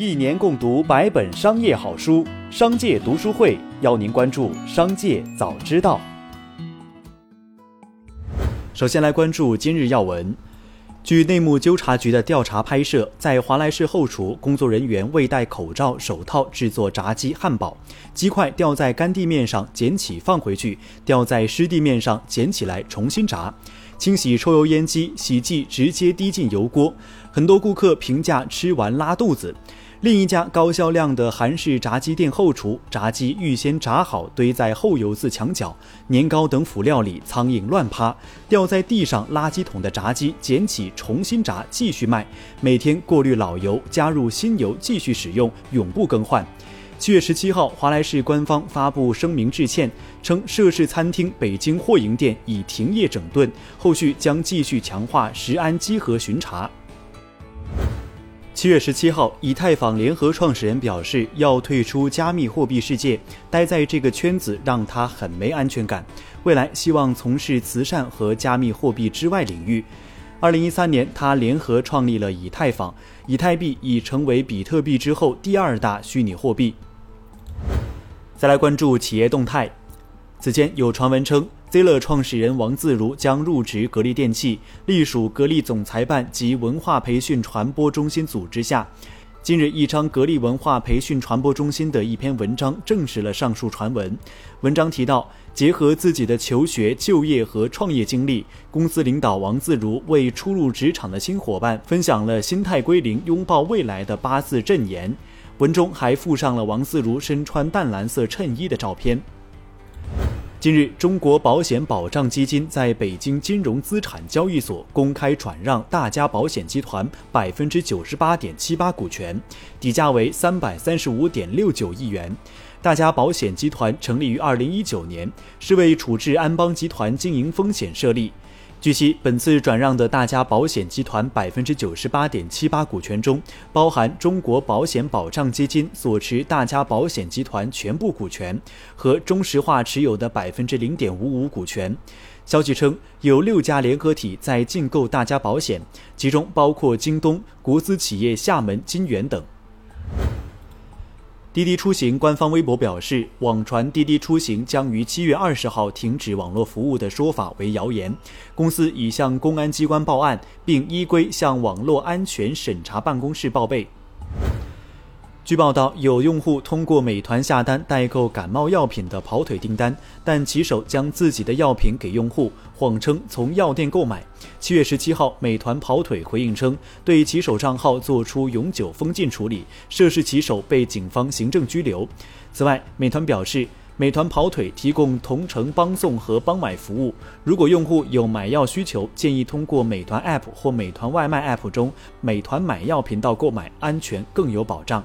一年共读百本商业好书，商界读书会邀您关注商界早知道。首先来关注今日要闻。据内幕纠察局的调查拍摄，在华莱士后厨，工作人员未戴口罩、手套制作炸鸡汉堡，鸡块掉在干地面上捡起放回去，掉在湿地面上捡起来重新炸。清洗抽油烟机，洗剂直接滴进油锅，很多顾客评价吃完拉肚子。另一家高销量的韩式炸鸡店后厨，炸鸡预先炸好，堆在厚油渍墙角，年糕等辅料里苍蝇乱趴，掉在地上垃圾桶的炸鸡捡起重新炸，继续卖。每天过滤老油，加入新油，继续使用，永不更换。七月十七号，华莱士官方发布声明致歉，称涉事餐厅北京货营店已停业整顿，后续将继续强化食安稽核巡查。七月十七号，以太坊联合创始人表示要退出加密货币世界，待在这个圈子让他很没安全感。未来希望从事慈善和加密货币之外领域。二零一三年，他联合创立了以太坊，以太币已成为比特币之后第二大虚拟货币。再来关注企业动态，此前有传闻称。Z 乐创始人王自如将入职格力电器，隶属格力总裁办及文化培训传播中心组织下。近日，一张格力文化培训传播中心的一篇文章证实了上述传闻。文章提到，结合自己的求学、就业和创业经历，公司领导王自如为初入职场的新伙伴分享了“心态归零，拥抱未来”的八字箴言。文中还附上了王自如身穿淡蓝色衬衣的照片。近日，中国保险保障基金在北京金融资产交易所公开转让大家保险集团百分之九十八点七八股权，底价为三百三十五点六九亿元。大家保险集团成立于二零一九年，是为处置安邦集团经营风险设立。据悉，本次转让的大家保险集团百分之九十八点七八股权中，包含中国保险保障基金所持大家保险集团全部股权和中石化持有的百分之零点五五股权。消息称，有六家联合体在竞购大家保险，其中包括京东、国资企业厦门金源等。滴滴出行官方微博表示，网传滴滴出行将于七月二十号停止网络服务的说法为谣言。公司已向公安机关报案，并依规向网络安全审查办公室报备。据报道，有用户通过美团下单代购感冒药品的跑腿订单，但骑手将自己的药品给用户，谎称从药店购买。七月十七号，美团跑腿回应称，对骑手账号作出永久封禁处理，涉事骑手被警方行政拘留。此外，美团表示，美团跑腿提供同城帮送和帮买服务，如果用户有买药需求，建议通过美团 App 或美团外卖 App 中美团买药频道购买，安全更有保障。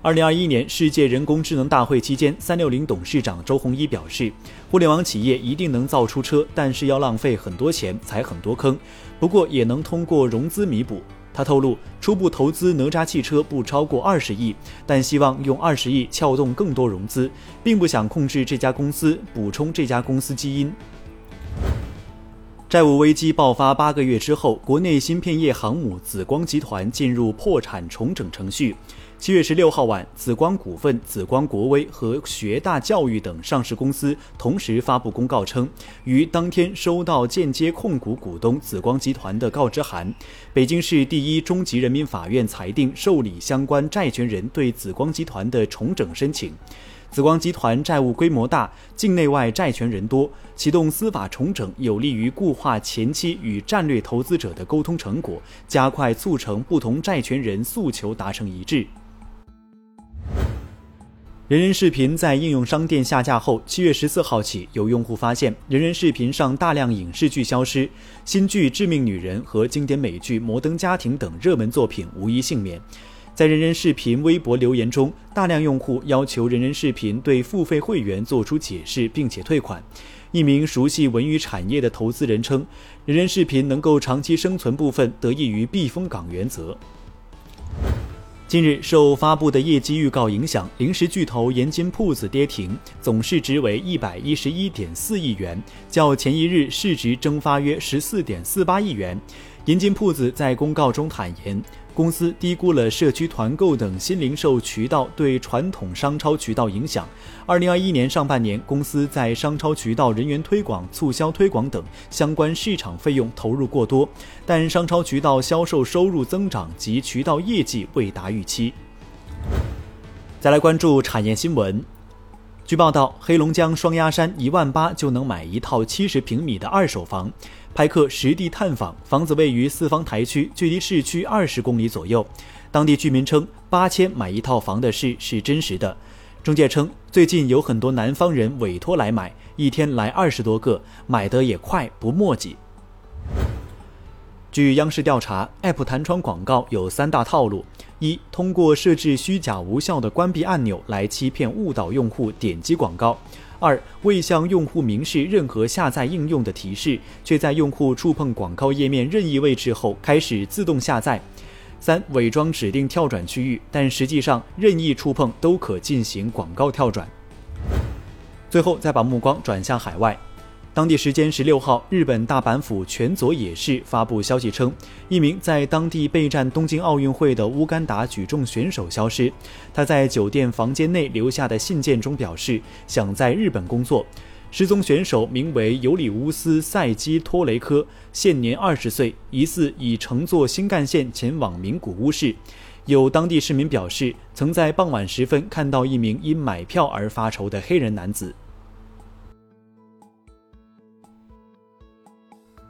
二零二一年世界人工智能大会期间，三六零董事长周鸿祎表示，互联网企业一定能造出车，但是要浪费很多钱，踩很多坑。不过也能通过融资弥补。他透露，初步投资哪吒汽车不超过二十亿，但希望用二十亿撬动更多融资，并不想控制这家公司，补充这家公司基因。债务危机爆发八个月之后，国内芯片业航母紫光集团进入破产重整程序。七月十六号晚，紫光股份、紫光国威和学大教育等上市公司同时发布公告称，于当天收到间接控股股东紫光集团的告知函。北京市第一中级人民法院裁定受理相关债权人对紫光集团的重整申请。紫光集团债务规模大，境内外债权人多，启动司法重整有利于固化前期与战略投资者的沟通成果，加快促成不同债权人诉求达成一致。人人视频在应用商店下架后，七月十四号起，有用户发现人人视频上大量影视剧消失，新剧《致命女人》和经典美剧《摩登家庭》等热门作品无一幸免。在人人视频微博留言中，大量用户要求人人视频对付费会员做出解释，并且退款。一名熟悉文娱产业的投资人称，人人视频能够长期生存部分得益于避风港原则。近日，受发布的业绩预告影响，零食巨头盐津铺子跌停，总市值为一百一十一点四亿元，较前一日市值蒸发约十四点四八亿元。盐津铺子在公告中坦言，公司低估了社区团购等新零售渠道对传统商超渠道影响。二零二一年上半年，公司在商超渠道人员推广、促销推广等相关市场费用投入过多，但商超渠道销售收入增长及渠道业绩未达预期。再来关注产业新闻。据报道，黑龙江双鸭山一万八就能买一套七十平米的二手房。拍客实地探访，房子位于四方台区，距离市区二十公里左右。当地居民称，八千买一套房的事是真实的。中介称，最近有很多南方人委托来买，一天来二十多个，买得也快，不墨迹。据央视调查，App 弹窗广告有三大套路：一、通过设置虚假无效的关闭按钮来欺骗误导用户点击广告；二、未向用户明示任何下载应用的提示，却在用户触碰广告页面任意位置后开始自动下载；三、伪装指定跳转区域，但实际上任意触碰都可进行广告跳转。最后，再把目光转向海外。当地时间十六号，日本大阪府泉佐野市发布消息称，一名在当地备战东京奥运会的乌干达举重选手消失。他在酒店房间内留下的信件中表示，想在日本工作。失踪选手名为尤里乌斯·塞基托雷科，现年二十岁，疑似已乘坐新干线前往名古屋市。有当地市民表示，曾在傍晚时分看到一名因买票而发愁的黑人男子。